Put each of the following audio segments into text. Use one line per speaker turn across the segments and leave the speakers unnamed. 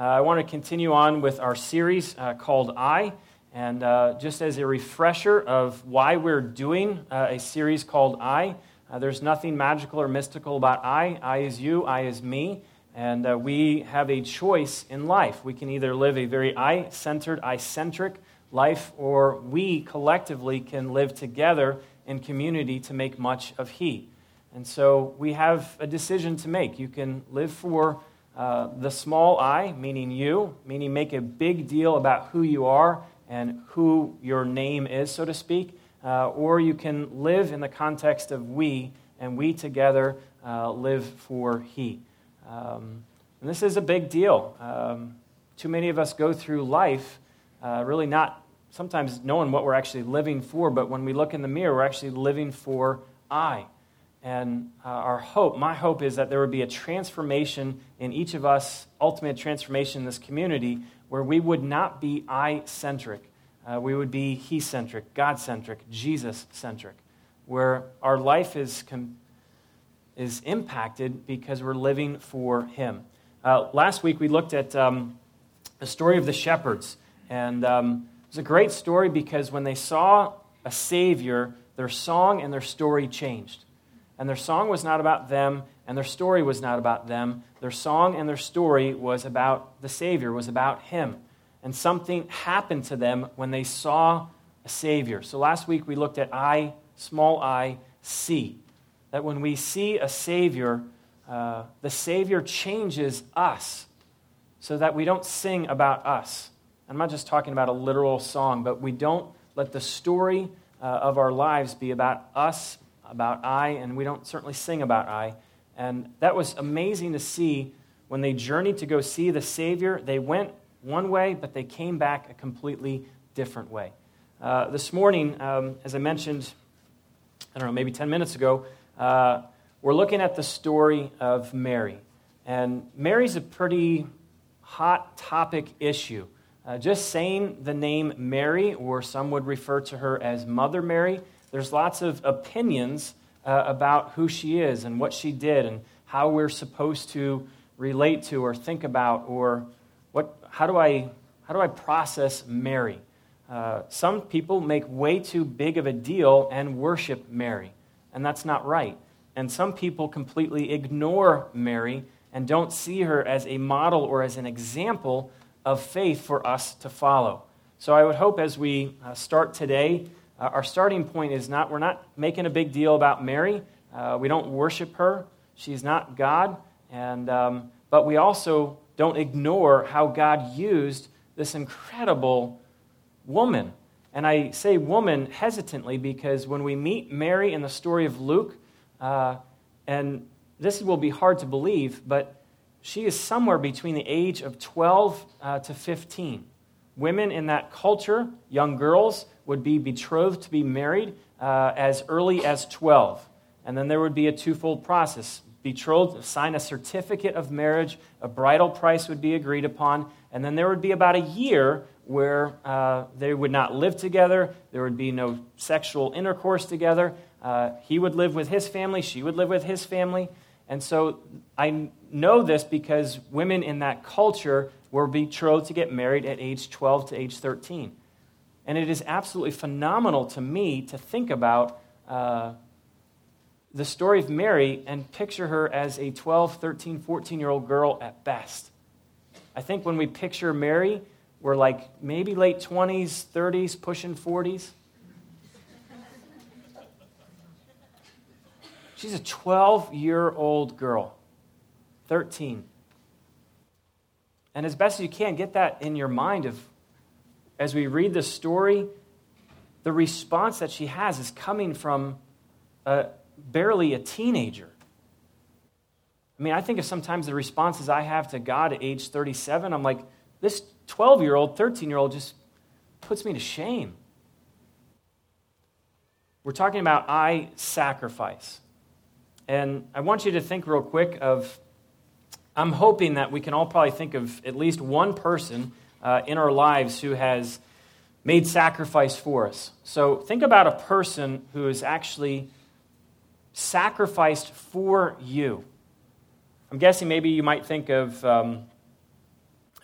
Uh, I want to continue on with our series uh, called I. And uh, just as a refresher of why we're doing uh, a series called I, uh, there's nothing magical or mystical about I. I is you, I is me. And uh, we have a choice in life. We can either live a very I centered, I centric life, or we collectively can live together in community to make much of He. And so we have a decision to make. You can live for uh, the small I, meaning you, meaning make a big deal about who you are and who your name is, so to speak, uh, or you can live in the context of we, and we together uh, live for He. Um, and this is a big deal. Um, too many of us go through life uh, really not sometimes knowing what we're actually living for, but when we look in the mirror, we're actually living for I. And uh, our hope, my hope is that there would be a transformation in each of us, ultimate transformation in this community, where we would not be I centric. Uh, we would be He centric, God centric, Jesus centric, where our life is, com- is impacted because we're living for Him. Uh, last week we looked at um, the story of the shepherds. And um, it was a great story because when they saw a Savior, their song and their story changed. And their song was not about them, and their story was not about them. Their song and their story was about the Savior, was about Him. And something happened to them when they saw a Savior. So last week we looked at I, small I, see. That when we see a Savior, uh, the Savior changes us so that we don't sing about us. I'm not just talking about a literal song, but we don't let the story uh, of our lives be about us about I, and we don't certainly sing about I. And that was amazing to see when they journeyed to go see the Savior. They went one way, but they came back a completely different way. Uh, this morning, um, as I mentioned, I don't know, maybe 10 minutes ago, uh, we're looking at the story of Mary. And Mary's a pretty hot topic issue. Uh, just saying the name Mary, or some would refer to her as Mother Mary, there's lots of opinions uh, about who she is and what she did and how we're supposed to relate to or think about or what, how, do I, how do I process Mary. Uh, some people make way too big of a deal and worship Mary, and that's not right. And some people completely ignore Mary and don't see her as a model or as an example of faith for us to follow. So I would hope as we uh, start today our starting point is not, we're not making a big deal about Mary. Uh, we don't worship her. She's not God. And, um, but we also don't ignore how God used this incredible woman. And I say woman hesitantly because when we meet Mary in the story of Luke, uh, and this will be hard to believe, but she is somewhere between the age of 12 uh, to 15. Women in that culture, young girls, would be betrothed to be married uh, as early as 12. And then there would be a twofold process betrothed, sign a certificate of marriage, a bridal price would be agreed upon, and then there would be about a year where uh, they would not live together, there would be no sexual intercourse together. Uh, he would live with his family, she would live with his family. And so I know this because women in that culture were betrothed to get married at age 12 to age 13. And it is absolutely phenomenal to me to think about uh, the story of Mary and picture her as a 12, 13, 14 year old girl at best. I think when we picture Mary, we're like maybe late 20s, 30s, pushing 40s. She's a 12 year old girl, 13. And as best as you can, get that in your mind of as we read the story, the response that she has is coming from a, barely a teenager. I mean, I think of sometimes the responses I have to God at age 37, I'm like, this 12 year old, 13 year old just puts me to shame. We're talking about I sacrifice. And I want you to think real quick of, I'm hoping that we can all probably think of at least one person uh, in our lives who has made sacrifice for us. So think about a person who has actually sacrificed for you. I'm guessing maybe you might think of um,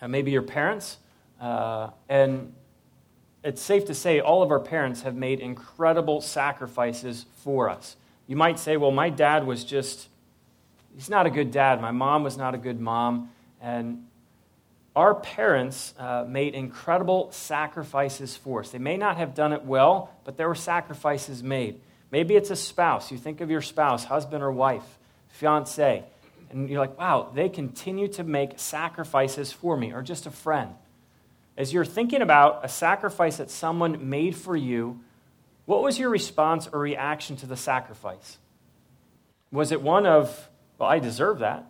uh, maybe your parents. Uh, and it's safe to say all of our parents have made incredible sacrifices for us. You might say, well, my dad was just, he's not a good dad. My mom was not a good mom. And our parents uh, made incredible sacrifices for us. They may not have done it well, but there were sacrifices made. Maybe it's a spouse. You think of your spouse, husband or wife, fiance, and you're like, wow, they continue to make sacrifices for me, or just a friend. As you're thinking about a sacrifice that someone made for you, what was your response or reaction to the sacrifice? Was it one of, well, I deserve that?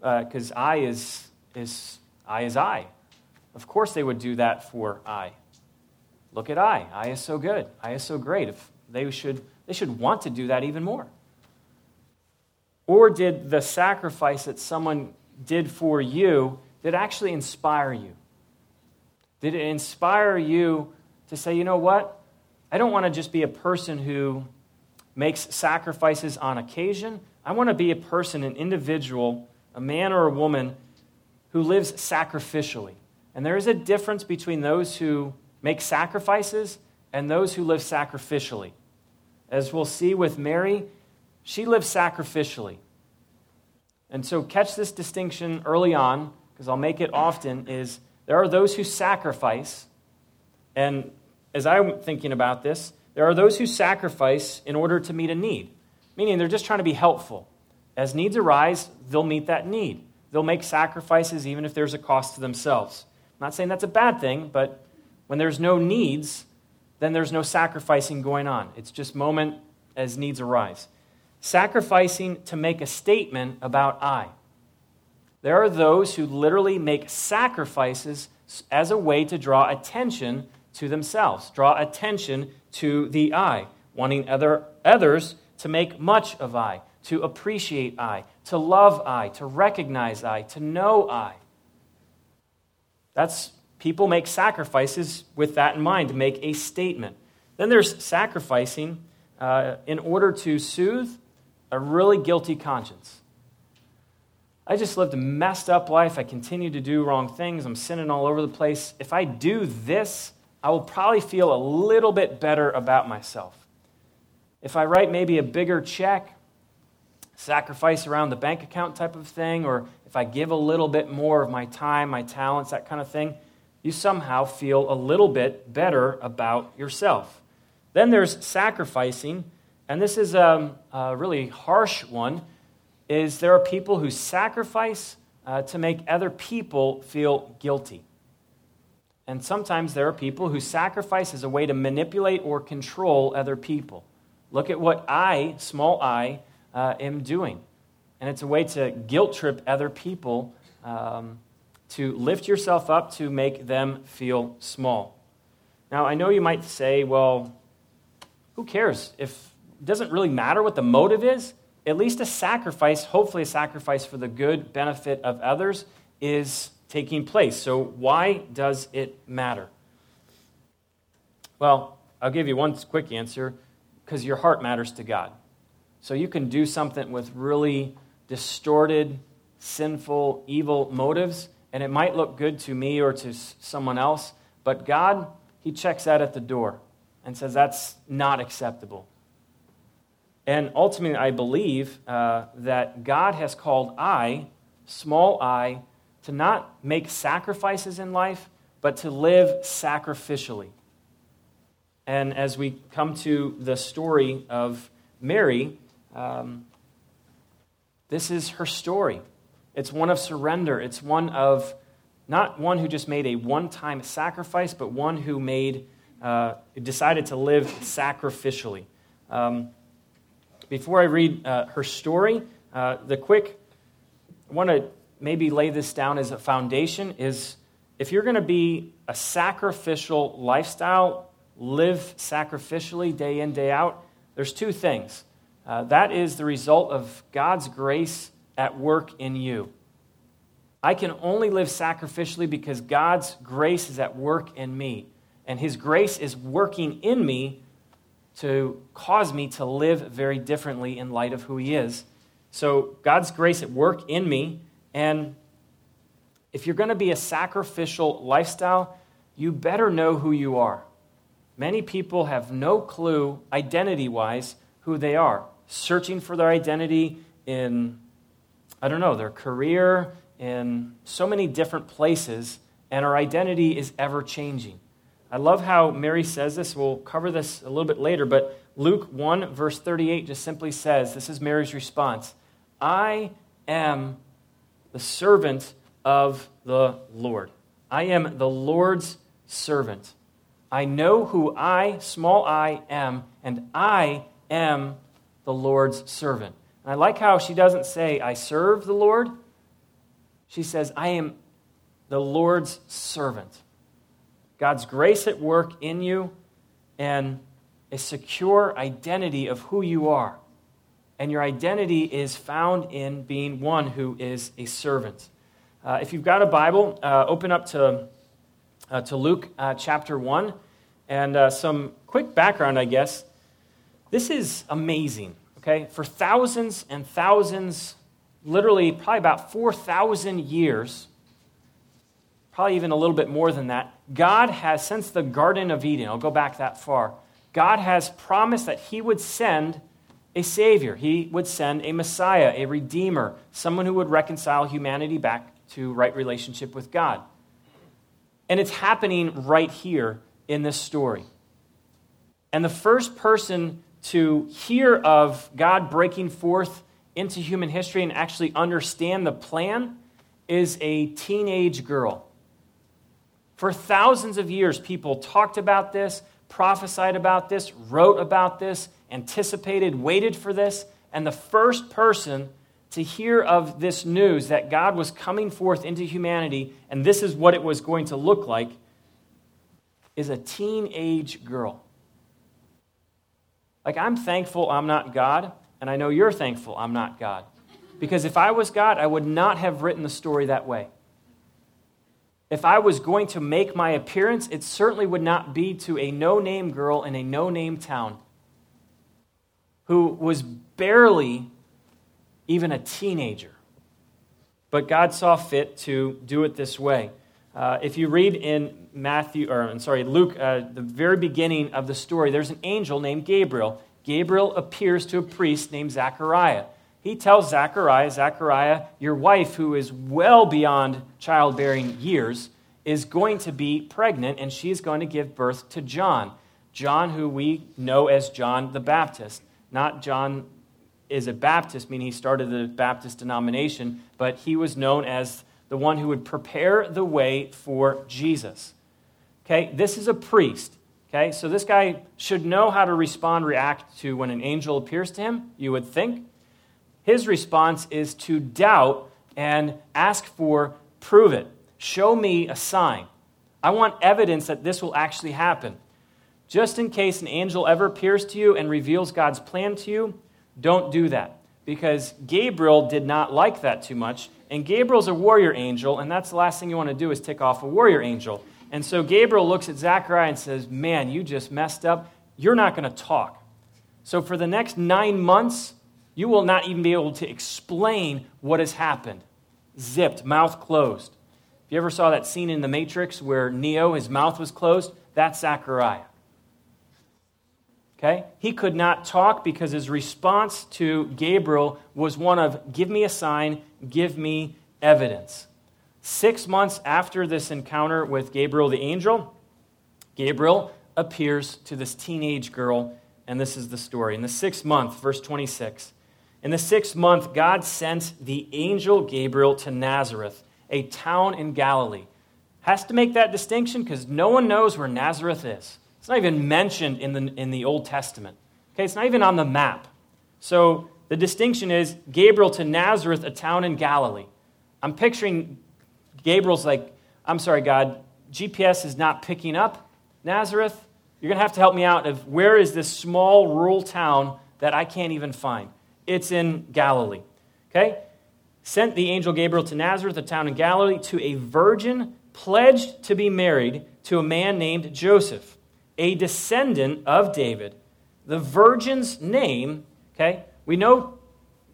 Because uh, I is, is I is I. Of course they would do that for I. Look at I. I is so good. I is so great. If they should, they should want to do that even more. Or did the sacrifice that someone did for you did actually inspire you? Did it inspire you to say, you know what? I don't want to just be a person who makes sacrifices on occasion. I want to be a person, an individual, a man or a woman who lives sacrificially. And there is a difference between those who make sacrifices and those who live sacrificially. As we'll see with Mary, she lives sacrificially. And so, catch this distinction early on, because I'll make it often, is there are those who sacrifice, and as I'm thinking about this, there are those who sacrifice in order to meet a need, meaning they're just trying to be helpful. As needs arise, they'll meet that need. They'll make sacrifices even if there's a cost to themselves. I'm not saying that's a bad thing, but when there's no needs, then there's no sacrificing going on. It's just moment as needs arise. Sacrificing to make a statement about I. There are those who literally make sacrifices as a way to draw attention to themselves, draw attention to the I, wanting other, others to make much of I, to appreciate I, to love I, to recognize I, to know I. That's people make sacrifices with that in mind to make a statement. Then there's sacrificing uh, in order to soothe a really guilty conscience. I just lived a messed up life. I continue to do wrong things. I'm sinning all over the place. If I do this, I will probably feel a little bit better about myself. If I write maybe a bigger check, sacrifice around the bank account type of thing, or if I give a little bit more of my time, my talents, that kind of thing, you somehow feel a little bit better about yourself. Then there's sacrificing, and this is a, a really harsh one, is there are people who sacrifice uh, to make other people feel guilty. And sometimes there are people who sacrifice as a way to manipulate or control other people. Look at what I, small i, uh, am doing. And it's a way to guilt trip other people, um, to lift yourself up to make them feel small. Now, I know you might say, well, who cares? If it doesn't really matter what the motive is, at least a sacrifice, hopefully a sacrifice for the good benefit of others, is taking place. So, why does it matter? Well, I'll give you one quick answer because your heart matters to God. So, you can do something with really distorted, sinful, evil motives, and it might look good to me or to someone else, but God, He checks that at the door and says that's not acceptable. And ultimately, I believe uh, that God has called I, small i, to not make sacrifices in life, but to live sacrificially. And as we come to the story of Mary, um, this is her story. It's one of surrender. It's one of not one who just made a one time sacrifice, but one who made, uh, decided to live sacrificially. Um, before I read uh, her story, uh, the quick, I want to maybe lay this down as a foundation is if you're going to be a sacrificial lifestyle, live sacrificially day in, day out, there's two things. Uh, that is the result of God's grace at work in you. I can only live sacrificially because God's grace is at work in me. And His grace is working in me to cause me to live very differently in light of who He is. So, God's grace at work in me and if you're going to be a sacrificial lifestyle, you better know who you are. Many people have no clue, identity wise, who they are, searching for their identity in, I don't know, their career, in so many different places, and our identity is ever changing. I love how Mary says this. We'll cover this a little bit later, but Luke 1, verse 38 just simply says this is Mary's response I am the servant of the Lord. I am the Lord's servant. I know who I, small i, am, and I am the Lord's servant. And I like how she doesn't say, I serve the Lord. She says, I am the Lord's servant. God's grace at work in you and a secure identity of who you are. And your identity is found in being one who is a servant. Uh, if you've got a Bible, uh, open up to, uh, to Luke uh, chapter 1. And uh, some quick background, I guess. This is amazing, okay? For thousands and thousands, literally probably about 4,000 years, probably even a little bit more than that, God has, since the Garden of Eden, I'll go back that far, God has promised that He would send a Savior. He would send a Messiah, a Redeemer, someone who would reconcile humanity back to right relationship with God. And it's happening right here in this story. And the first person to hear of God breaking forth into human history and actually understand the plan is a teenage girl. For thousands of years, people talked about this, prophesied about this, wrote about this, anticipated, waited for this, and the first person to hear of this news that God was coming forth into humanity and this is what it was going to look like is a teenage girl. Like, I'm thankful I'm not God, and I know you're thankful I'm not God. Because if I was God, I would not have written the story that way. If I was going to make my appearance, it certainly would not be to a no name girl in a no name town who was barely even a teenager. But God saw fit to do it this way. Uh, if you read in Matthew, or I'm sorry, Luke, uh, the very beginning of the story, there's an angel named Gabriel. Gabriel appears to a priest named Zechariah. He tells Zechariah, Zechariah, your wife, who is well beyond childbearing years, is going to be pregnant and she's going to give birth to John. John, who we know as John the Baptist, not John is a Baptist, meaning he started the Baptist denomination, but he was known as the one who would prepare the way for Jesus. Okay, this is a priest. Okay, so this guy should know how to respond, react to when an angel appears to him, you would think. His response is to doubt and ask for prove it. Show me a sign. I want evidence that this will actually happen. Just in case an angel ever appears to you and reveals God's plan to you, don't do that because Gabriel did not like that too much. And Gabriel's a warrior angel, and that's the last thing you want to do is tick off a warrior angel. And so Gabriel looks at Zechariah and says, Man, you just messed up. You're not going to talk. So for the next nine months, you will not even be able to explain what has happened. Zipped, mouth closed. If you ever saw that scene in The Matrix where Neo, his mouth was closed, that's Zechariah. Okay? He could not talk because his response to Gabriel was one of, Give me a sign, give me evidence. Six months after this encounter with Gabriel the angel, Gabriel appears to this teenage girl, and this is the story. In the sixth month, verse 26, in the sixth month, God sent the angel Gabriel to Nazareth, a town in Galilee. Has to make that distinction because no one knows where Nazareth is. It's not even mentioned in the, in the Old Testament. Okay, it's not even on the map. So the distinction is Gabriel to Nazareth, a town in Galilee. I'm picturing Gabriel's like, I'm sorry, God, GPS is not picking up Nazareth. You're going to have to help me out of where is this small rural town that I can't even find? It's in Galilee. Okay? Sent the angel Gabriel to Nazareth, a town in Galilee, to a virgin pledged to be married to a man named Joseph a descendant of David. The virgin's name, okay, we know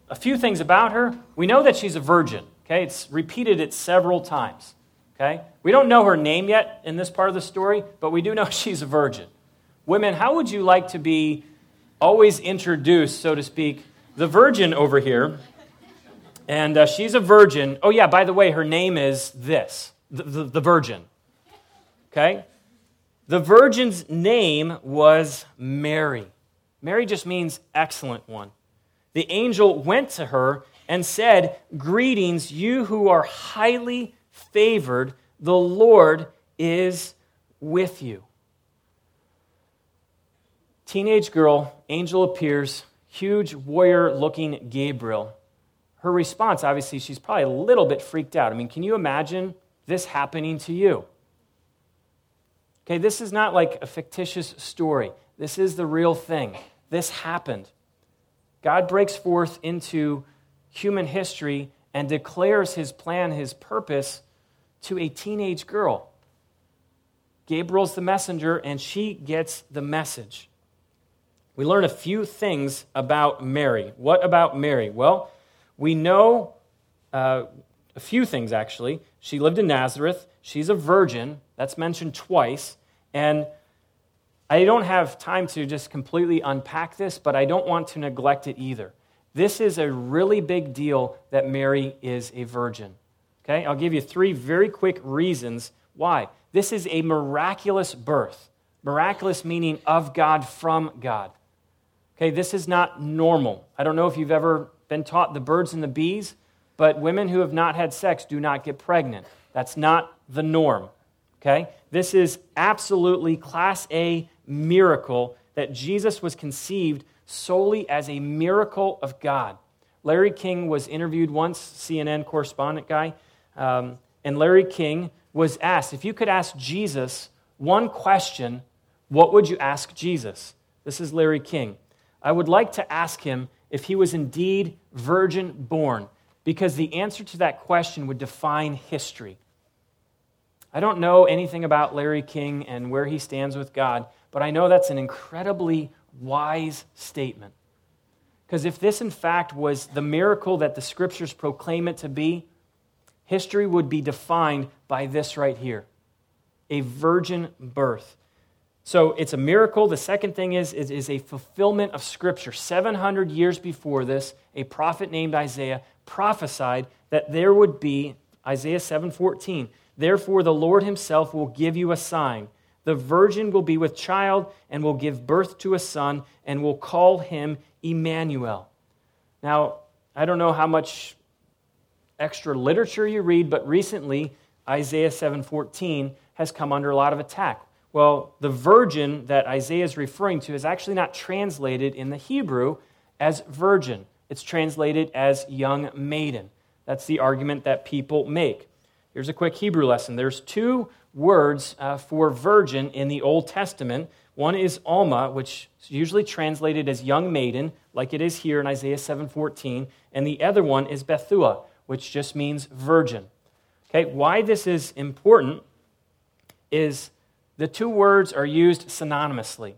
a few things about her. We know that she's a virgin, Okay, it's repeated it several times. Okay? We don't know her name yet in this part of the story, but we do know she's a virgin. Women, how would you like to be always introduced, so to speak, the virgin over here? And uh, she's a virgin. Oh, yeah, by the way, her name is this the, the, the virgin. Okay? The virgin's name was Mary. Mary just means excellent one. The angel went to her and said, Greetings, you who are highly favored, the Lord is with you. Teenage girl, angel appears, huge warrior looking Gabriel. Her response, obviously, she's probably a little bit freaked out. I mean, can you imagine this happening to you? Okay, this is not like a fictitious story. This is the real thing. This happened. God breaks forth into human history and declares his plan, his purpose to a teenage girl. Gabriel's the messenger, and she gets the message. We learn a few things about Mary. What about Mary? Well, we know uh, a few things actually. She lived in Nazareth, she's a virgin, that's mentioned twice, and I don't have time to just completely unpack this, but I don't want to neglect it either. This is a really big deal that Mary is a virgin. Okay? I'll give you three very quick reasons why. This is a miraculous birth. Miraculous meaning of God from God. Okay, this is not normal. I don't know if you've ever been taught the birds and the bees, but women who have not had sex do not get pregnant. That's not the norm. Okay? This is absolutely class A miracle that Jesus was conceived solely as a miracle of God. Larry King was interviewed once, CNN correspondent guy, um, and Larry King was asked if you could ask Jesus one question, what would you ask Jesus? This is Larry King. I would like to ask him if he was indeed virgin born, because the answer to that question would define history. I don't know anything about Larry King and where he stands with God, but I know that's an incredibly wise statement. Because if this, in fact, was the miracle that the scriptures proclaim it to be, history would be defined by this right here a virgin birth. So it's a miracle. The second thing is, is, is, a fulfillment of Scripture. 700 years before this, a prophet named Isaiah prophesied that there would be, Isaiah 7:14, therefore the Lord himself will give you a sign. The virgin will be with child and will give birth to a son and will call him Emmanuel. Now, I don't know how much extra literature you read, but recently Isaiah 7:14 has come under a lot of attack. Well, the virgin that Isaiah is referring to is actually not translated in the Hebrew as virgin. It's translated as young maiden. That's the argument that people make. Here's a quick Hebrew lesson. There's two words uh, for virgin in the Old Testament. One is Alma, which is usually translated as young maiden, like it is here in Isaiah 7:14, and the other one is Bethulah, which just means virgin. Okay, why this is important is the two words are used synonymously.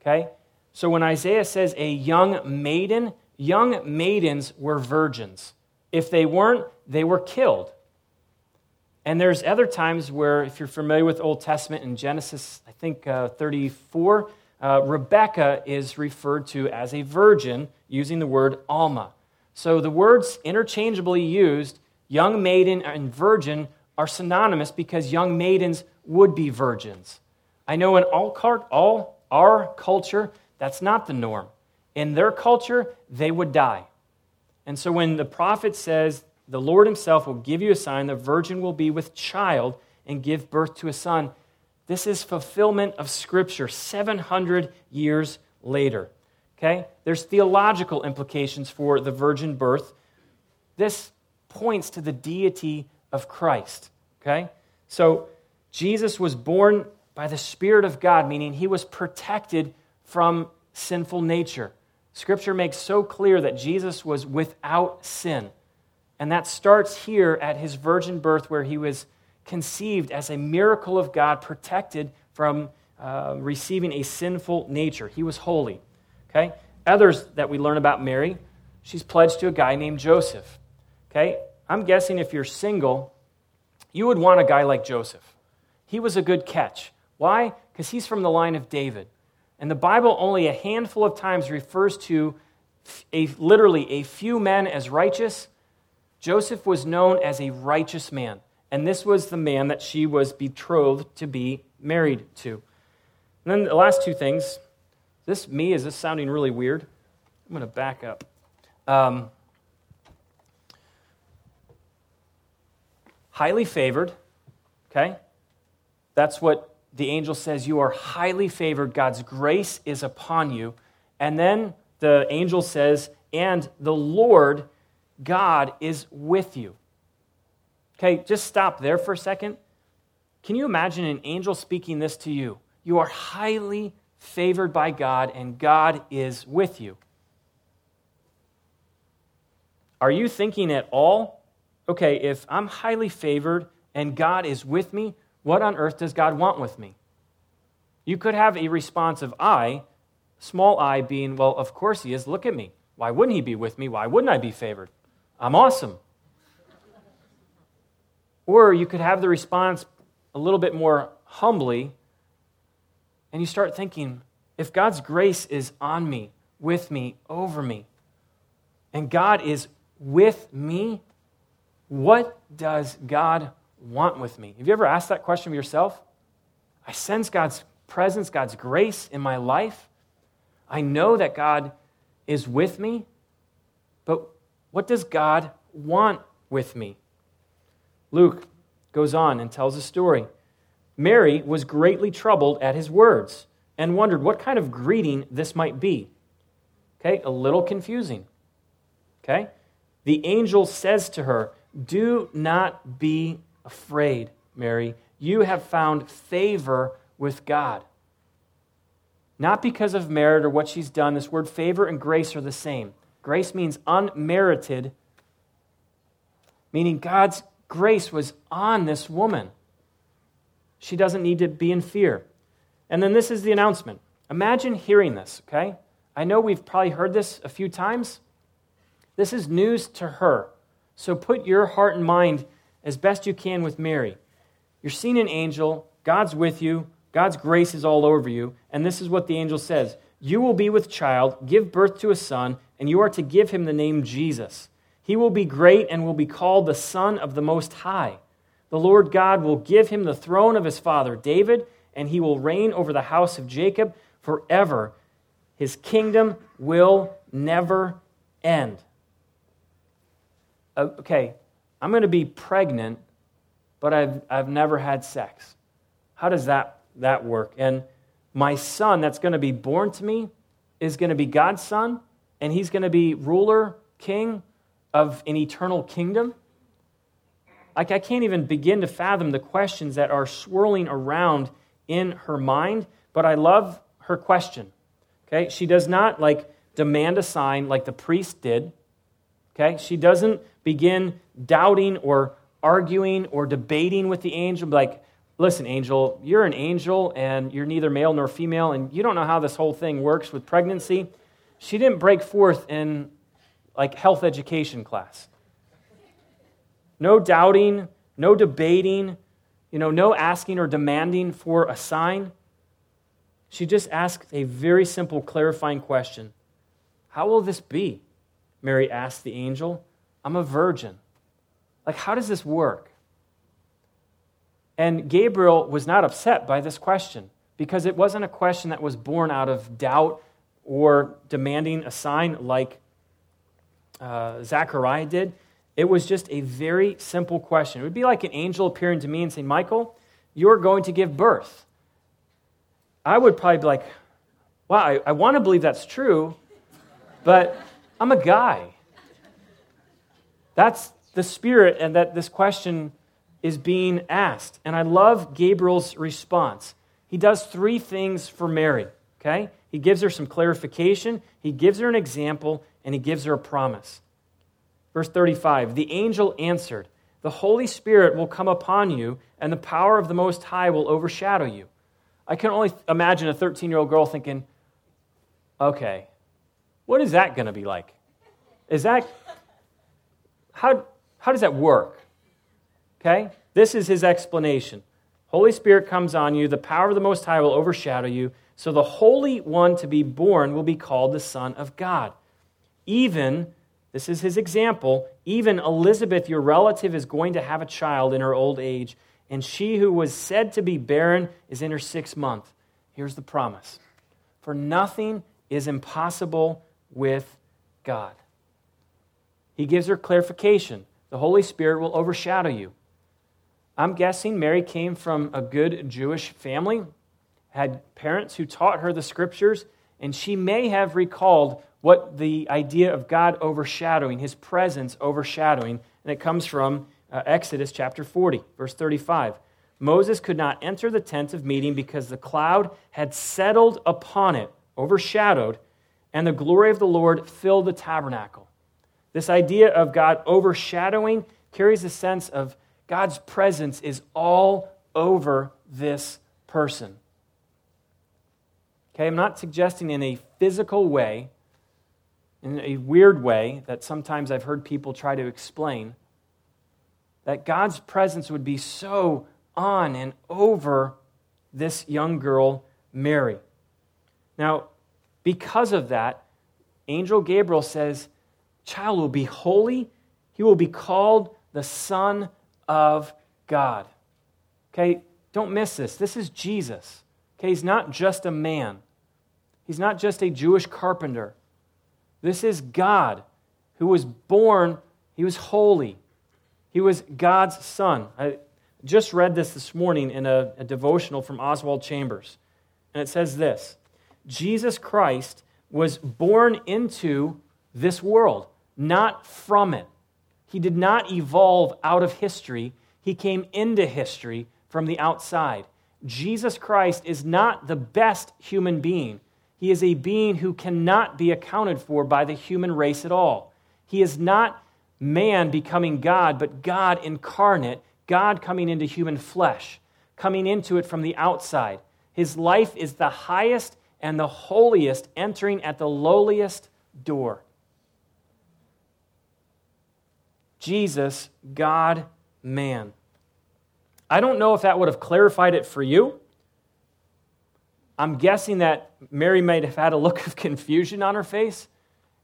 Okay? So when Isaiah says a young maiden, young maidens were virgins. If they weren't, they were killed. And there's other times where, if you're familiar with Old Testament in Genesis, I think uh, 34, uh, Rebecca is referred to as a virgin using the word Alma. So the words interchangeably used, young maiden and virgin, are synonymous because young maidens would be virgins. I know in all, all our culture, that's not the norm. In their culture, they would die. And so when the prophet says the Lord himself will give you a sign. The virgin will be with child and give birth to a son. This is fulfillment of Scripture 700 years later. Okay? There's theological implications for the virgin birth. This points to the deity of Christ. Okay? So, Jesus was born by the Spirit of God, meaning he was protected from sinful nature. Scripture makes so clear that Jesus was without sin. And that starts here at his virgin birth, where he was conceived as a miracle of God, protected from uh, receiving a sinful nature. He was holy. Okay? Others that we learn about Mary, she's pledged to a guy named Joseph. Okay? I'm guessing if you're single, you would want a guy like Joseph. He was a good catch. Why? Because he's from the line of David. And the Bible only a handful of times refers to a, literally a few men as righteous. Joseph was known as a righteous man. And this was the man that she was betrothed to be married to. And then the last two things. This me? Is this sounding really weird? I'm going to back up. Um, highly favored, okay? That's what the angel says. You are highly favored. God's grace is upon you. And then the angel says, and the Lord God is with you. Okay, just stop there for a second. Can you imagine an angel speaking this to you? You are highly favored by God, and God is with you. Are you thinking at all, okay, if I'm highly favored and God is with me, what on earth does God want with me? You could have a response of I, small i being, well, of course he is. Look at me. Why wouldn't he be with me? Why wouldn't I be favored? I'm awesome. Or you could have the response a little bit more humbly, and you start thinking, if God's grace is on me, with me, over me, and God is with me, what does God want with me? Have you ever asked that question of yourself? I sense God's presence, God's grace in my life. I know that God is with me, but what does God want with me? Luke goes on and tells a story. Mary was greatly troubled at his words and wondered what kind of greeting this might be. Okay, a little confusing. Okay? The angel says to her, Do not be afraid, Mary. You have found favor with God. Not because of merit or what she's done. This word favor and grace are the same. Grace means unmerited, meaning God's grace was on this woman. She doesn't need to be in fear. And then this is the announcement. Imagine hearing this, okay? I know we've probably heard this a few times. This is news to her. So put your heart and mind as best you can with Mary. You're seeing an angel, God's with you, God's grace is all over you, and this is what the angel says You will be with child, give birth to a son, and you are to give him the name Jesus. He will be great and will be called the Son of the Most High. The Lord God will give him the throne of his father David, and he will reign over the house of Jacob forever. His kingdom will never end. Okay, I'm going to be pregnant, but I've, I've never had sex. How does that, that work? And my son that's going to be born to me is going to be God's son, and he's going to be ruler, king of an eternal kingdom? Like, I can't even begin to fathom the questions that are swirling around in her mind, but I love her question. Okay? She does not like demand a sign like the priest did. Okay? She doesn't begin doubting or arguing or debating with the angel, like, listen, angel, you're an angel and you're neither male nor female, and you don't know how this whole thing works with pregnancy. She didn't break forth in like health education class. No doubting, no debating, you know, no asking or demanding for a sign. She just asked a very simple clarifying question How will this be? Mary asked the angel. I'm a virgin. Like, how does this work? And Gabriel was not upset by this question because it wasn't a question that was born out of doubt or demanding a sign like uh, Zechariah did. It was just a very simple question. It would be like an angel appearing to me and saying, Michael, you're going to give birth. I would probably be like, wow, I, I want to believe that's true, but I'm a guy. That's the spirit, and that this question is being asked. And I love Gabriel's response. He does three things for Mary, okay? He gives her some clarification, he gives her an example, and he gives her a promise. Verse 35 The angel answered, The Holy Spirit will come upon you, and the power of the Most High will overshadow you. I can only imagine a 13 year old girl thinking, okay, what is that going to be like? Is that, how, how does that work? Okay? This is his explanation. Holy Spirit comes on you, the power of the Most High will overshadow you, so the Holy One to be born will be called the Son of God. Even, this is his example, even Elizabeth, your relative, is going to have a child in her old age, and she who was said to be barren is in her sixth month. Here's the promise For nothing is impossible with God. He gives her clarification. The Holy Spirit will overshadow you. I'm guessing Mary came from a good Jewish family, had parents who taught her the scriptures, and she may have recalled what the idea of God overshadowing, his presence overshadowing, and it comes from uh, Exodus chapter 40, verse 35. Moses could not enter the tent of meeting because the cloud had settled upon it, overshadowed, and the glory of the Lord filled the tabernacle. This idea of God overshadowing carries a sense of God's presence is all over this person. Okay, I'm not suggesting in a physical way, in a weird way that sometimes I've heard people try to explain, that God's presence would be so on and over this young girl, Mary. Now, because of that, Angel Gabriel says, Child will be holy, he will be called the Son of God. Okay, don't miss this. This is Jesus. Okay, he's not just a man, he's not just a Jewish carpenter. This is God who was born, he was holy, he was God's son. I just read this this morning in a, a devotional from Oswald Chambers, and it says this Jesus Christ was born into this world, not from it. He did not evolve out of history, he came into history from the outside. Jesus Christ is not the best human being. He is a being who cannot be accounted for by the human race at all. He is not man becoming God, but God incarnate, God coming into human flesh, coming into it from the outside. His life is the highest and the holiest, entering at the lowliest door. Jesus, God, man. I don't know if that would have clarified it for you. I'm guessing that Mary might have had a look of confusion on her face.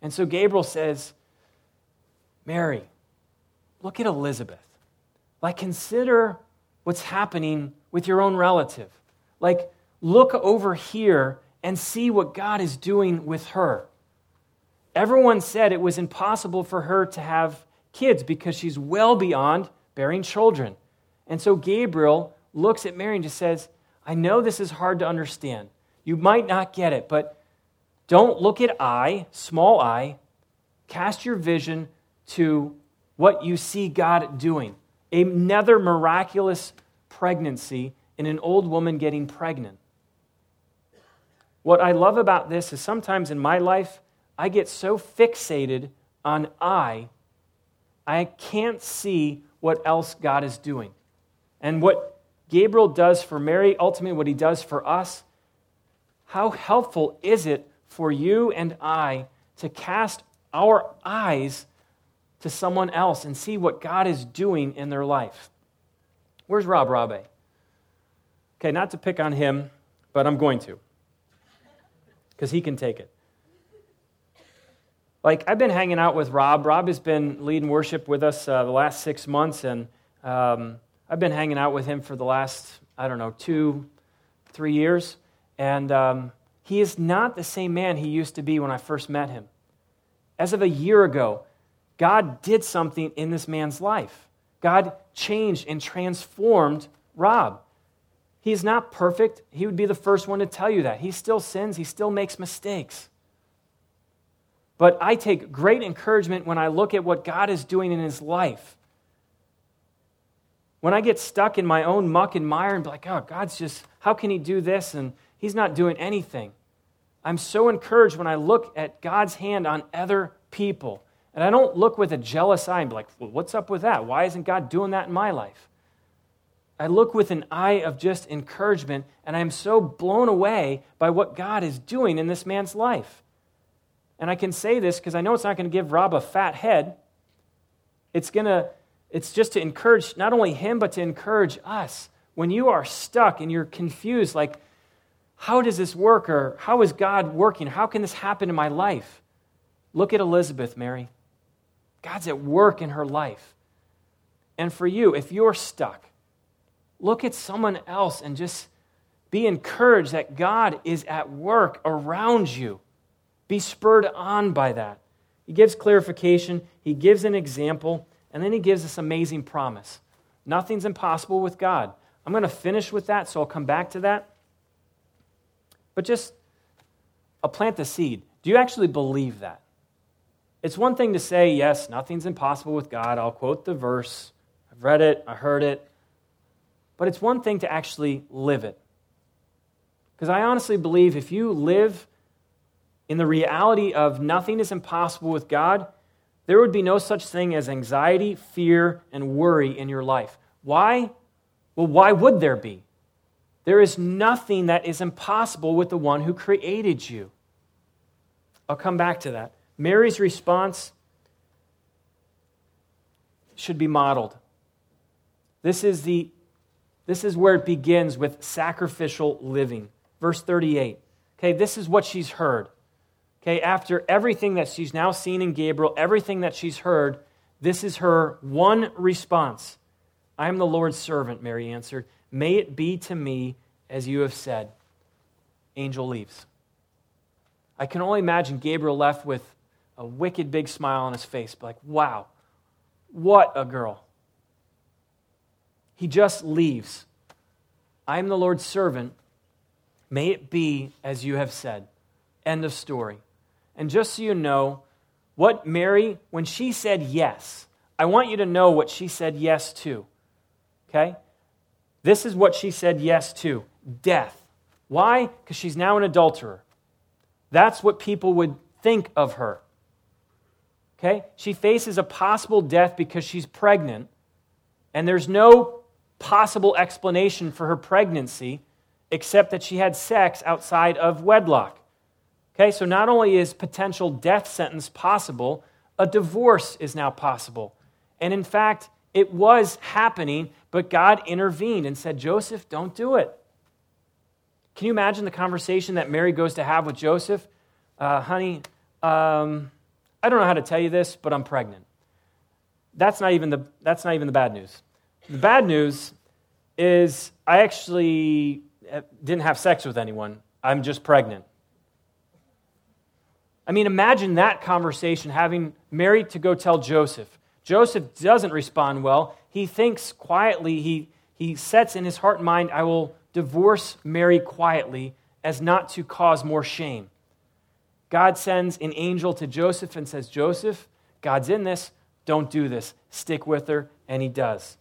And so Gabriel says, Mary, look at Elizabeth. Like, consider what's happening with your own relative. Like, look over here and see what God is doing with her. Everyone said it was impossible for her to have kids because she's well beyond bearing children. And so Gabriel looks at Mary and just says, I know this is hard to understand. You might not get it, but don't look at I, small i. Cast your vision to what you see God doing. Another miraculous pregnancy in an old woman getting pregnant. What I love about this is sometimes in my life, I get so fixated on I I can't see what else God is doing. And what Gabriel does for Mary, ultimately, what he does for us, how helpful is it for you and I to cast our eyes to someone else and see what God is doing in their life? Where's Rob Rabe? Okay, not to pick on him, but I'm going to, because he can take it. Like, I've been hanging out with Rob. Rob has been leading worship with us uh, the last six months, and um, I've been hanging out with him for the last, I don't know, two, three years. And um, he is not the same man he used to be when I first met him. As of a year ago, God did something in this man's life. God changed and transformed Rob. He is not perfect. He would be the first one to tell you that. He still sins, he still makes mistakes. But I take great encouragement when I look at what God is doing in his life. When I get stuck in my own muck and mire and be like, oh, God's just, how can he do this? And he's not doing anything. I'm so encouraged when I look at God's hand on other people. And I don't look with a jealous eye and be like, well, what's up with that? Why isn't God doing that in my life? I look with an eye of just encouragement, and I'm so blown away by what God is doing in this man's life. And I can say this because I know it's not going to give Rob a fat head. It's going to it's just to encourage not only him, but to encourage us. When you are stuck and you're confused, like, how does this work? Or how is God working? How can this happen in my life? Look at Elizabeth, Mary. God's at work in her life. And for you, if you're stuck, look at someone else and just be encouraged that God is at work around you. Be spurred on by that. He gives clarification, he gives an example, and then he gives this amazing promise. Nothing's impossible with God. I'm going to finish with that, so I'll come back to that. But just, I'll plant the seed. Do you actually believe that? It's one thing to say, yes, nothing's impossible with God. I'll quote the verse. I've read it, I heard it. But it's one thing to actually live it. Because I honestly believe if you live in the reality of nothing is impossible with God, there would be no such thing as anxiety, fear, and worry in your life. Why? Well, why would there be? There is nothing that is impossible with the one who created you. I'll come back to that. Mary's response should be modeled. This is, the, this is where it begins with sacrificial living. Verse 38. Okay, this is what she's heard. Okay, after everything that she's now seen in Gabriel, everything that she's heard, this is her one response. I am the Lord's servant, Mary answered. May it be to me as you have said. Angel leaves. I can only imagine Gabriel left with a wicked big smile on his face, like, wow, what a girl. He just leaves. I am the Lord's servant. May it be as you have said. End of story. And just so you know, what Mary, when she said yes, I want you to know what she said yes to. Okay? This is what she said yes to death. Why? Because she's now an adulterer. That's what people would think of her. Okay? She faces a possible death because she's pregnant, and there's no possible explanation for her pregnancy except that she had sex outside of wedlock. Okay, so not only is potential death sentence possible, a divorce is now possible. And in fact, it was happening, but God intervened and said, Joseph, don't do it. Can you imagine the conversation that Mary goes to have with Joseph? Uh, honey, um, I don't know how to tell you this, but I'm pregnant. That's not even the, that's not even the bad news. The bad news is I actually uh, didn't have sex with anyone. I'm just pregnant. I mean, imagine that conversation having Mary to go tell Joseph. Joseph doesn't respond well. He thinks quietly, he, he sets in his heart and mind, I will divorce Mary quietly as not to cause more shame. God sends an angel to Joseph and says, Joseph, God's in this. Don't do this. Stick with her. And he does.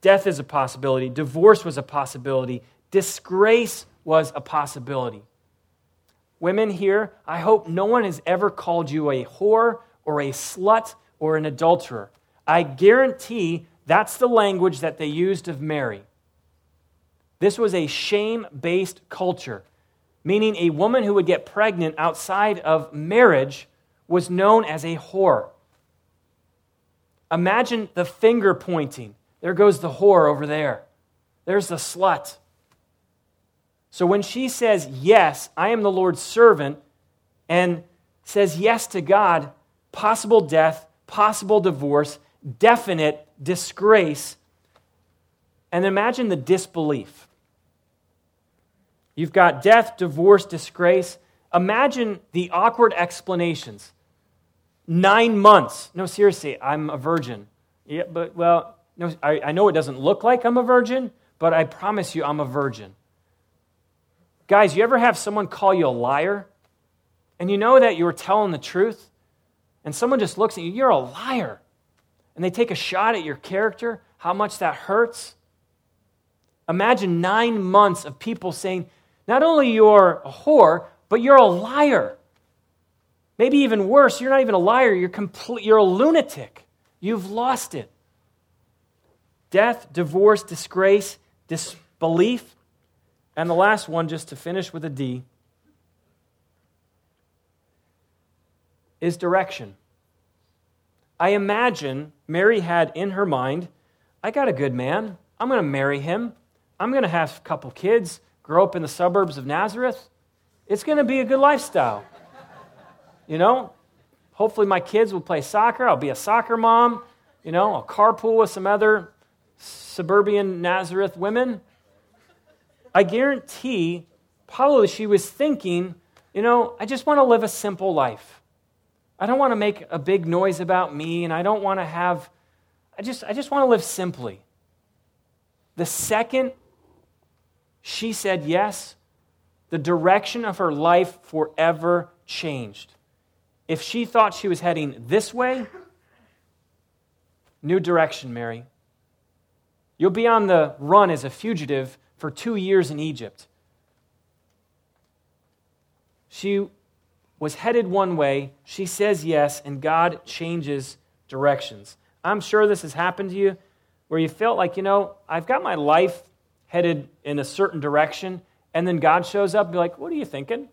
Death is a possibility. Divorce was a possibility. Disgrace was a possibility. Women here, I hope no one has ever called you a whore or a slut or an adulterer. I guarantee that's the language that they used of Mary. This was a shame based culture meaning a woman who would get pregnant outside of marriage was known as a whore. Imagine the finger pointing. There goes the whore over there. There's the slut. So when she says, Yes, I am the Lord's servant, and says yes to God, possible death, possible divorce, definite disgrace, and imagine the disbelief. You've got death, divorce, disgrace. Imagine the awkward explanations. Nine months. No, seriously, I'm a virgin. Yeah, but, well, no, I, I know it doesn't look like I'm a virgin, but I promise you I'm a virgin. Guys, you ever have someone call you a liar? And you know that you were telling the truth? And someone just looks at you, you're a liar. And they take a shot at your character, how much that hurts. Imagine nine months of people saying, not only you're a whore, but you're a liar. Maybe even worse, you're not even a liar, you're, complete, you're a lunatic. You've lost it. Death, divorce, disgrace, disbelief. And the last one, just to finish with a D, is direction. I imagine Mary had in her mind, I got a good man. I'm going to marry him. I'm going to have a couple kids, grow up in the suburbs of Nazareth. It's going to be a good lifestyle. You know, hopefully my kids will play soccer. I'll be a soccer mom. You know, I'll carpool with some other suburban Nazareth women. I guarantee probably she was thinking, you know, I just want to live a simple life. I don't want to make a big noise about me, and I don't want to have, I just, I just want to live simply. The second she said yes, the direction of her life forever changed. If she thought she was heading this way, new direction, Mary. You'll be on the run as a fugitive for two years in Egypt. She was headed one way. She says yes, and God changes directions. I'm sure this has happened to you where you felt like, you know, I've got my life headed in a certain direction, and then God shows up and be like, what are you thinking?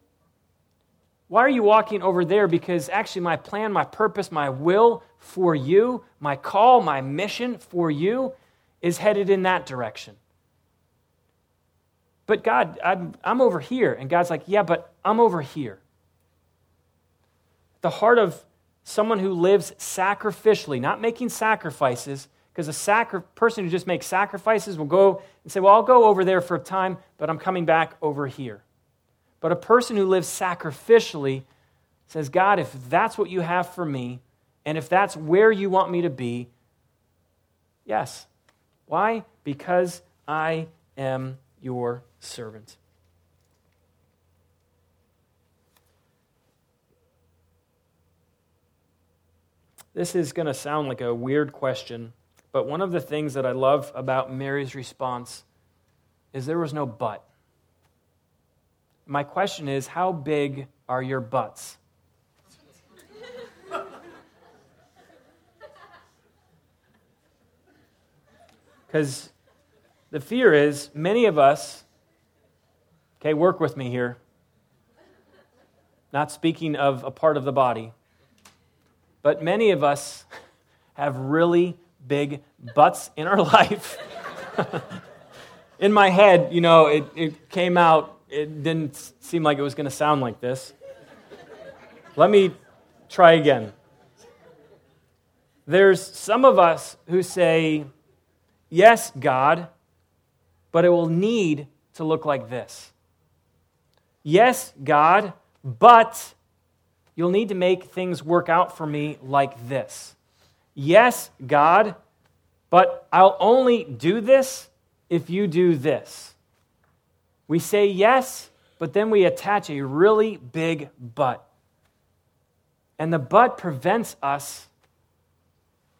Why are you walking over there? Because actually, my plan, my purpose, my will for you, my call, my mission for you is headed in that direction. But God, I'm, I'm over here. And God's like, yeah, but I'm over here. The heart of someone who lives sacrificially, not making sacrifices, because a sacri- person who just makes sacrifices will go and say, well, I'll go over there for a time, but I'm coming back over here. But a person who lives sacrificially says, God, if that's what you have for me, and if that's where you want me to be, yes. Why? Because I am your servant. This is going to sound like a weird question, but one of the things that I love about Mary's response is there was no but. My question is how big are your butts? Because the fear is many of us Okay, work with me here. Not speaking of a part of the body, but many of us have really big butts in our life. in my head, you know, it, it came out, it didn't seem like it was going to sound like this. Let me try again. There's some of us who say, Yes, God, but it will need to look like this. Yes, God, but you'll need to make things work out for me like this. Yes, God, but I'll only do this if you do this. We say yes, but then we attach a really big but. And the but prevents us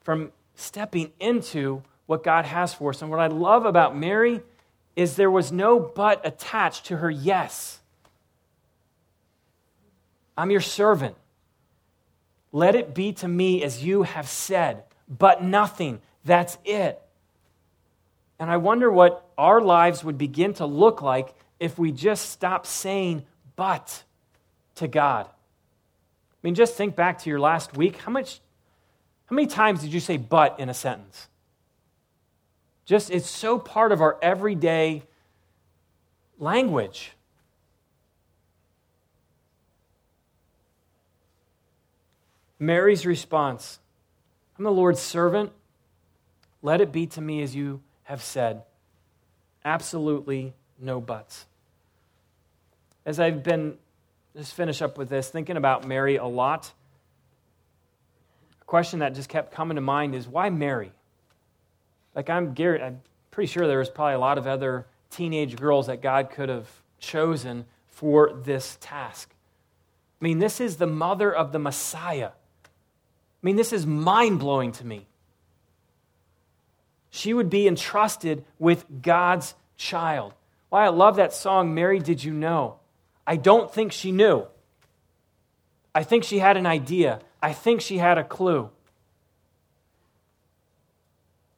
from stepping into what God has for us. And what I love about Mary is there was no but attached to her yes. I'm your servant. Let it be to me as you have said, but nothing. That's it. And I wonder what our lives would begin to look like if we just stop saying but to God. I mean, just think back to your last week. How much how many times did you say but in a sentence? Just it's so part of our everyday language. Mary's response I'm the Lord's servant. Let it be to me as you have said. Absolutely no buts. As I've been, just finish up with this, thinking about Mary a lot, a question that just kept coming to mind is why Mary? Like, I'm, I'm pretty sure there was probably a lot of other teenage girls that God could have chosen for this task. I mean, this is the mother of the Messiah. I mean, this is mind blowing to me. She would be entrusted with God's child. Why, I love that song, Mary, Did You Know? I don't think she knew. I think she had an idea. I think she had a clue.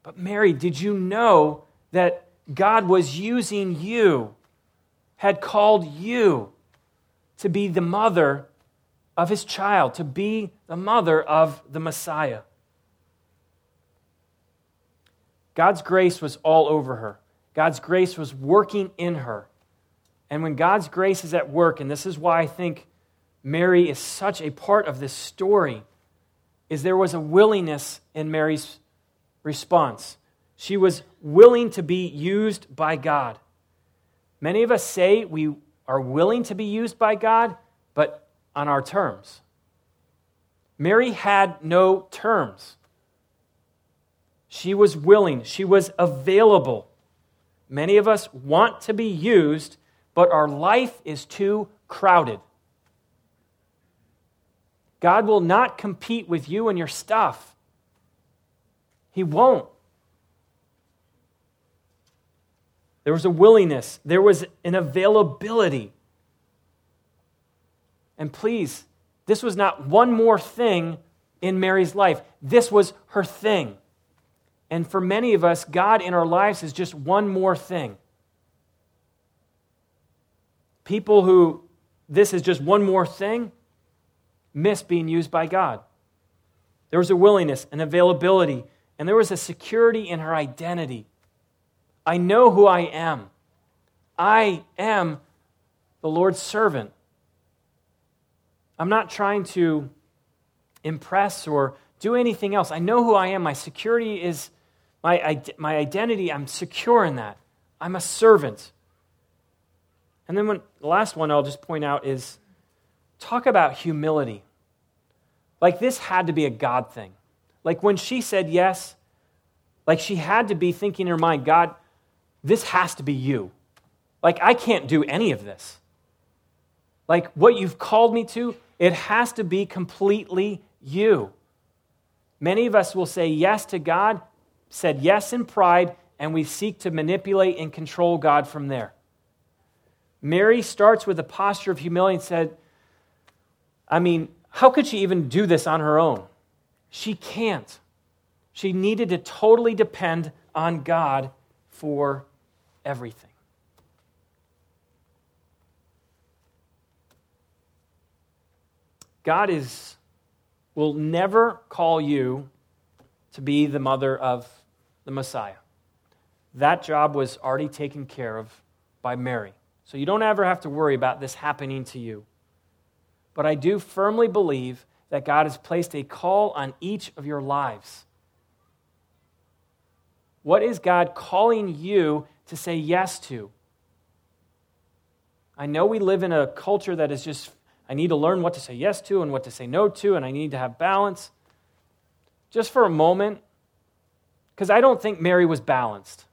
But, Mary, did you know that God was using you, had called you to be the mother of his child, to be the mother of the Messiah. God's grace was all over her. God's grace was working in her. And when God's grace is at work, and this is why I think Mary is such a part of this story, is there was a willingness in Mary's response. She was willing to be used by God. Many of us say we are willing to be used by God, but on our terms. Mary had no terms. She was willing, she was available. Many of us want to be used, but our life is too crowded. God will not compete with you and your stuff. He won't. There was a willingness, there was an availability. And please, this was not one more thing in Mary's life, this was her thing. And for many of us, God in our lives is just one more thing. People who this is just one more thing miss being used by God. There was a willingness, an availability, and there was a security in her identity. I know who I am. I am the Lord's servant. I'm not trying to impress or do anything else. I know who I am. My security is my, my identity, I'm secure in that. I'm a servant. And then when, the last one I'll just point out is talk about humility. Like this had to be a God thing. Like when she said yes, like she had to be thinking in her mind, God, this has to be you. Like I can't do any of this. Like what you've called me to, it has to be completely you. Many of us will say yes to God said yes in pride, and we seek to manipulate and control God from there. Mary starts with a posture of humility and said, I mean, how could she even do this on her own? She can't. She needed to totally depend on God for everything. God is will never call you to be the mother of the Messiah. That job was already taken care of by Mary. So you don't ever have to worry about this happening to you. But I do firmly believe that God has placed a call on each of your lives. What is God calling you to say yes to? I know we live in a culture that is just, I need to learn what to say yes to and what to say no to, and I need to have balance. Just for a moment, because I don't think Mary was balanced.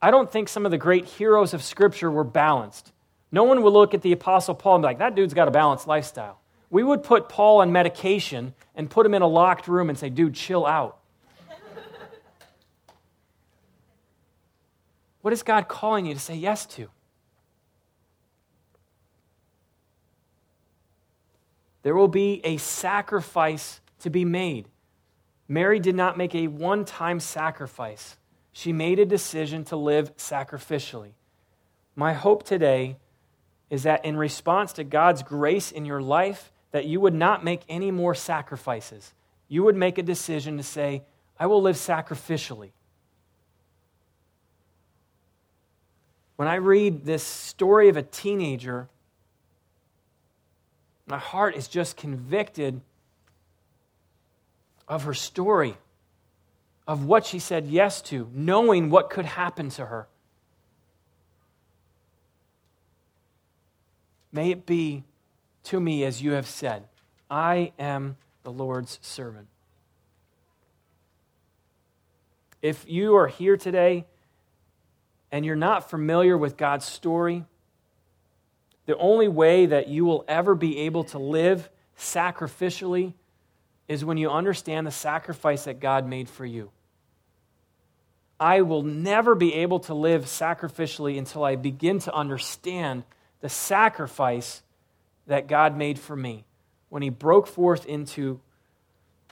I don't think some of the great heroes of Scripture were balanced. No one would look at the Apostle Paul and be like, that dude's got a balanced lifestyle. We would put Paul on medication and put him in a locked room and say, dude, chill out. what is God calling you to say yes to? There will be a sacrifice to be made. Mary did not make a one time sacrifice, she made a decision to live sacrificially. My hope today is that in response to God's grace in your life, that you would not make any more sacrifices. You would make a decision to say, I will live sacrificially. When I read this story of a teenager, my heart is just convicted of her story, of what she said yes to, knowing what could happen to her. May it be to me as you have said, I am the Lord's servant. If you are here today and you're not familiar with God's story, the only way that you will ever be able to live sacrificially is when you understand the sacrifice that God made for you. I will never be able to live sacrificially until I begin to understand the sacrifice that God made for me when He broke forth into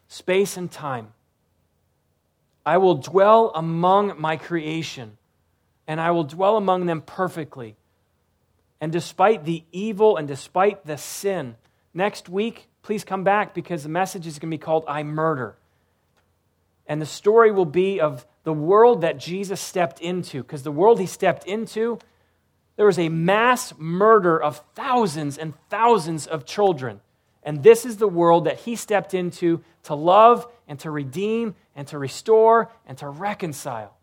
space and time. I will dwell among my creation, and I will dwell among them perfectly. And despite the evil and despite the sin, next week please come back because the message is going to be called I Murder. And the story will be of the world that Jesus stepped into, because the world he stepped into, there was a mass murder of thousands and thousands of children. And this is the world that he stepped into to love and to redeem and to restore and to reconcile.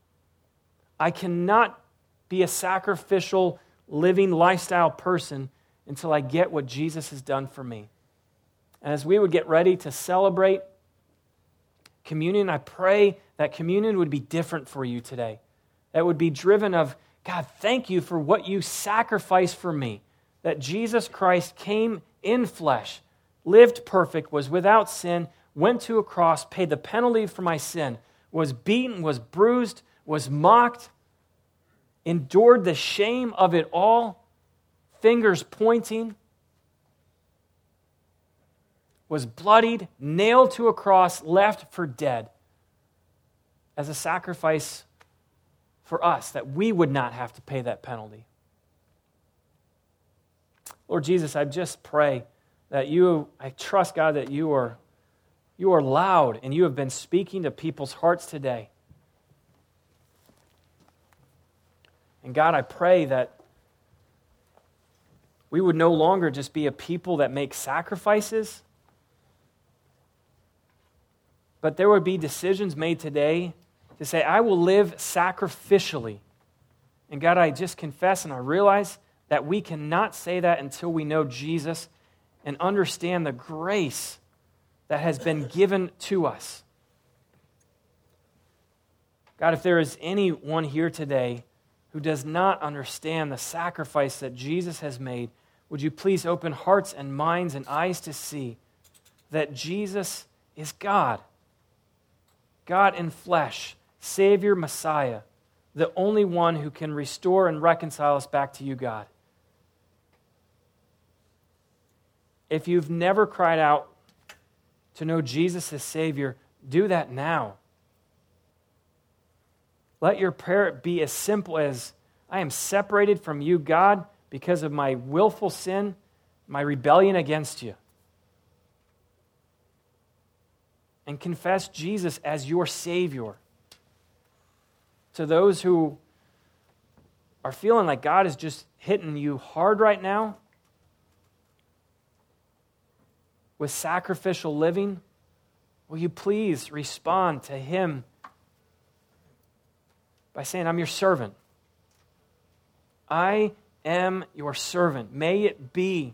I cannot be a sacrificial, living lifestyle person until I get what Jesus has done for me. And as we would get ready to celebrate communion, I pray that communion would be different for you today. That would be driven of, God, thank you for what you sacrificed for me. That Jesus Christ came in flesh, lived perfect, was without sin, went to a cross, paid the penalty for my sin, was beaten, was bruised, was mocked, endured the shame of it all, fingers pointing, was bloodied, nailed to a cross, left for dead as a sacrifice for us, that we would not have to pay that penalty. Lord Jesus, I just pray that you, I trust, God, that you are, you are loud and you have been speaking to people's hearts today. And God, I pray that we would no longer just be a people that make sacrifices, but there would be decisions made today to say, I will live sacrificially. And God, I just confess and I realize that we cannot say that until we know Jesus and understand the grace that has been given to us. God, if there is anyone here today who does not understand the sacrifice that Jesus has made, would you please open hearts and minds and eyes to see that Jesus is God, God in flesh, Savior, Messiah, the only one who can restore and reconcile us back to you, God. If you've never cried out to know Jesus as Savior, do that now. Let your prayer be as simple as I am separated from you, God, because of my willful sin, my rebellion against you. And confess Jesus as your Savior. To those who are feeling like God is just hitting you hard right now with sacrificial living, will you please respond to Him? By saying, I'm your servant. I am your servant. May it be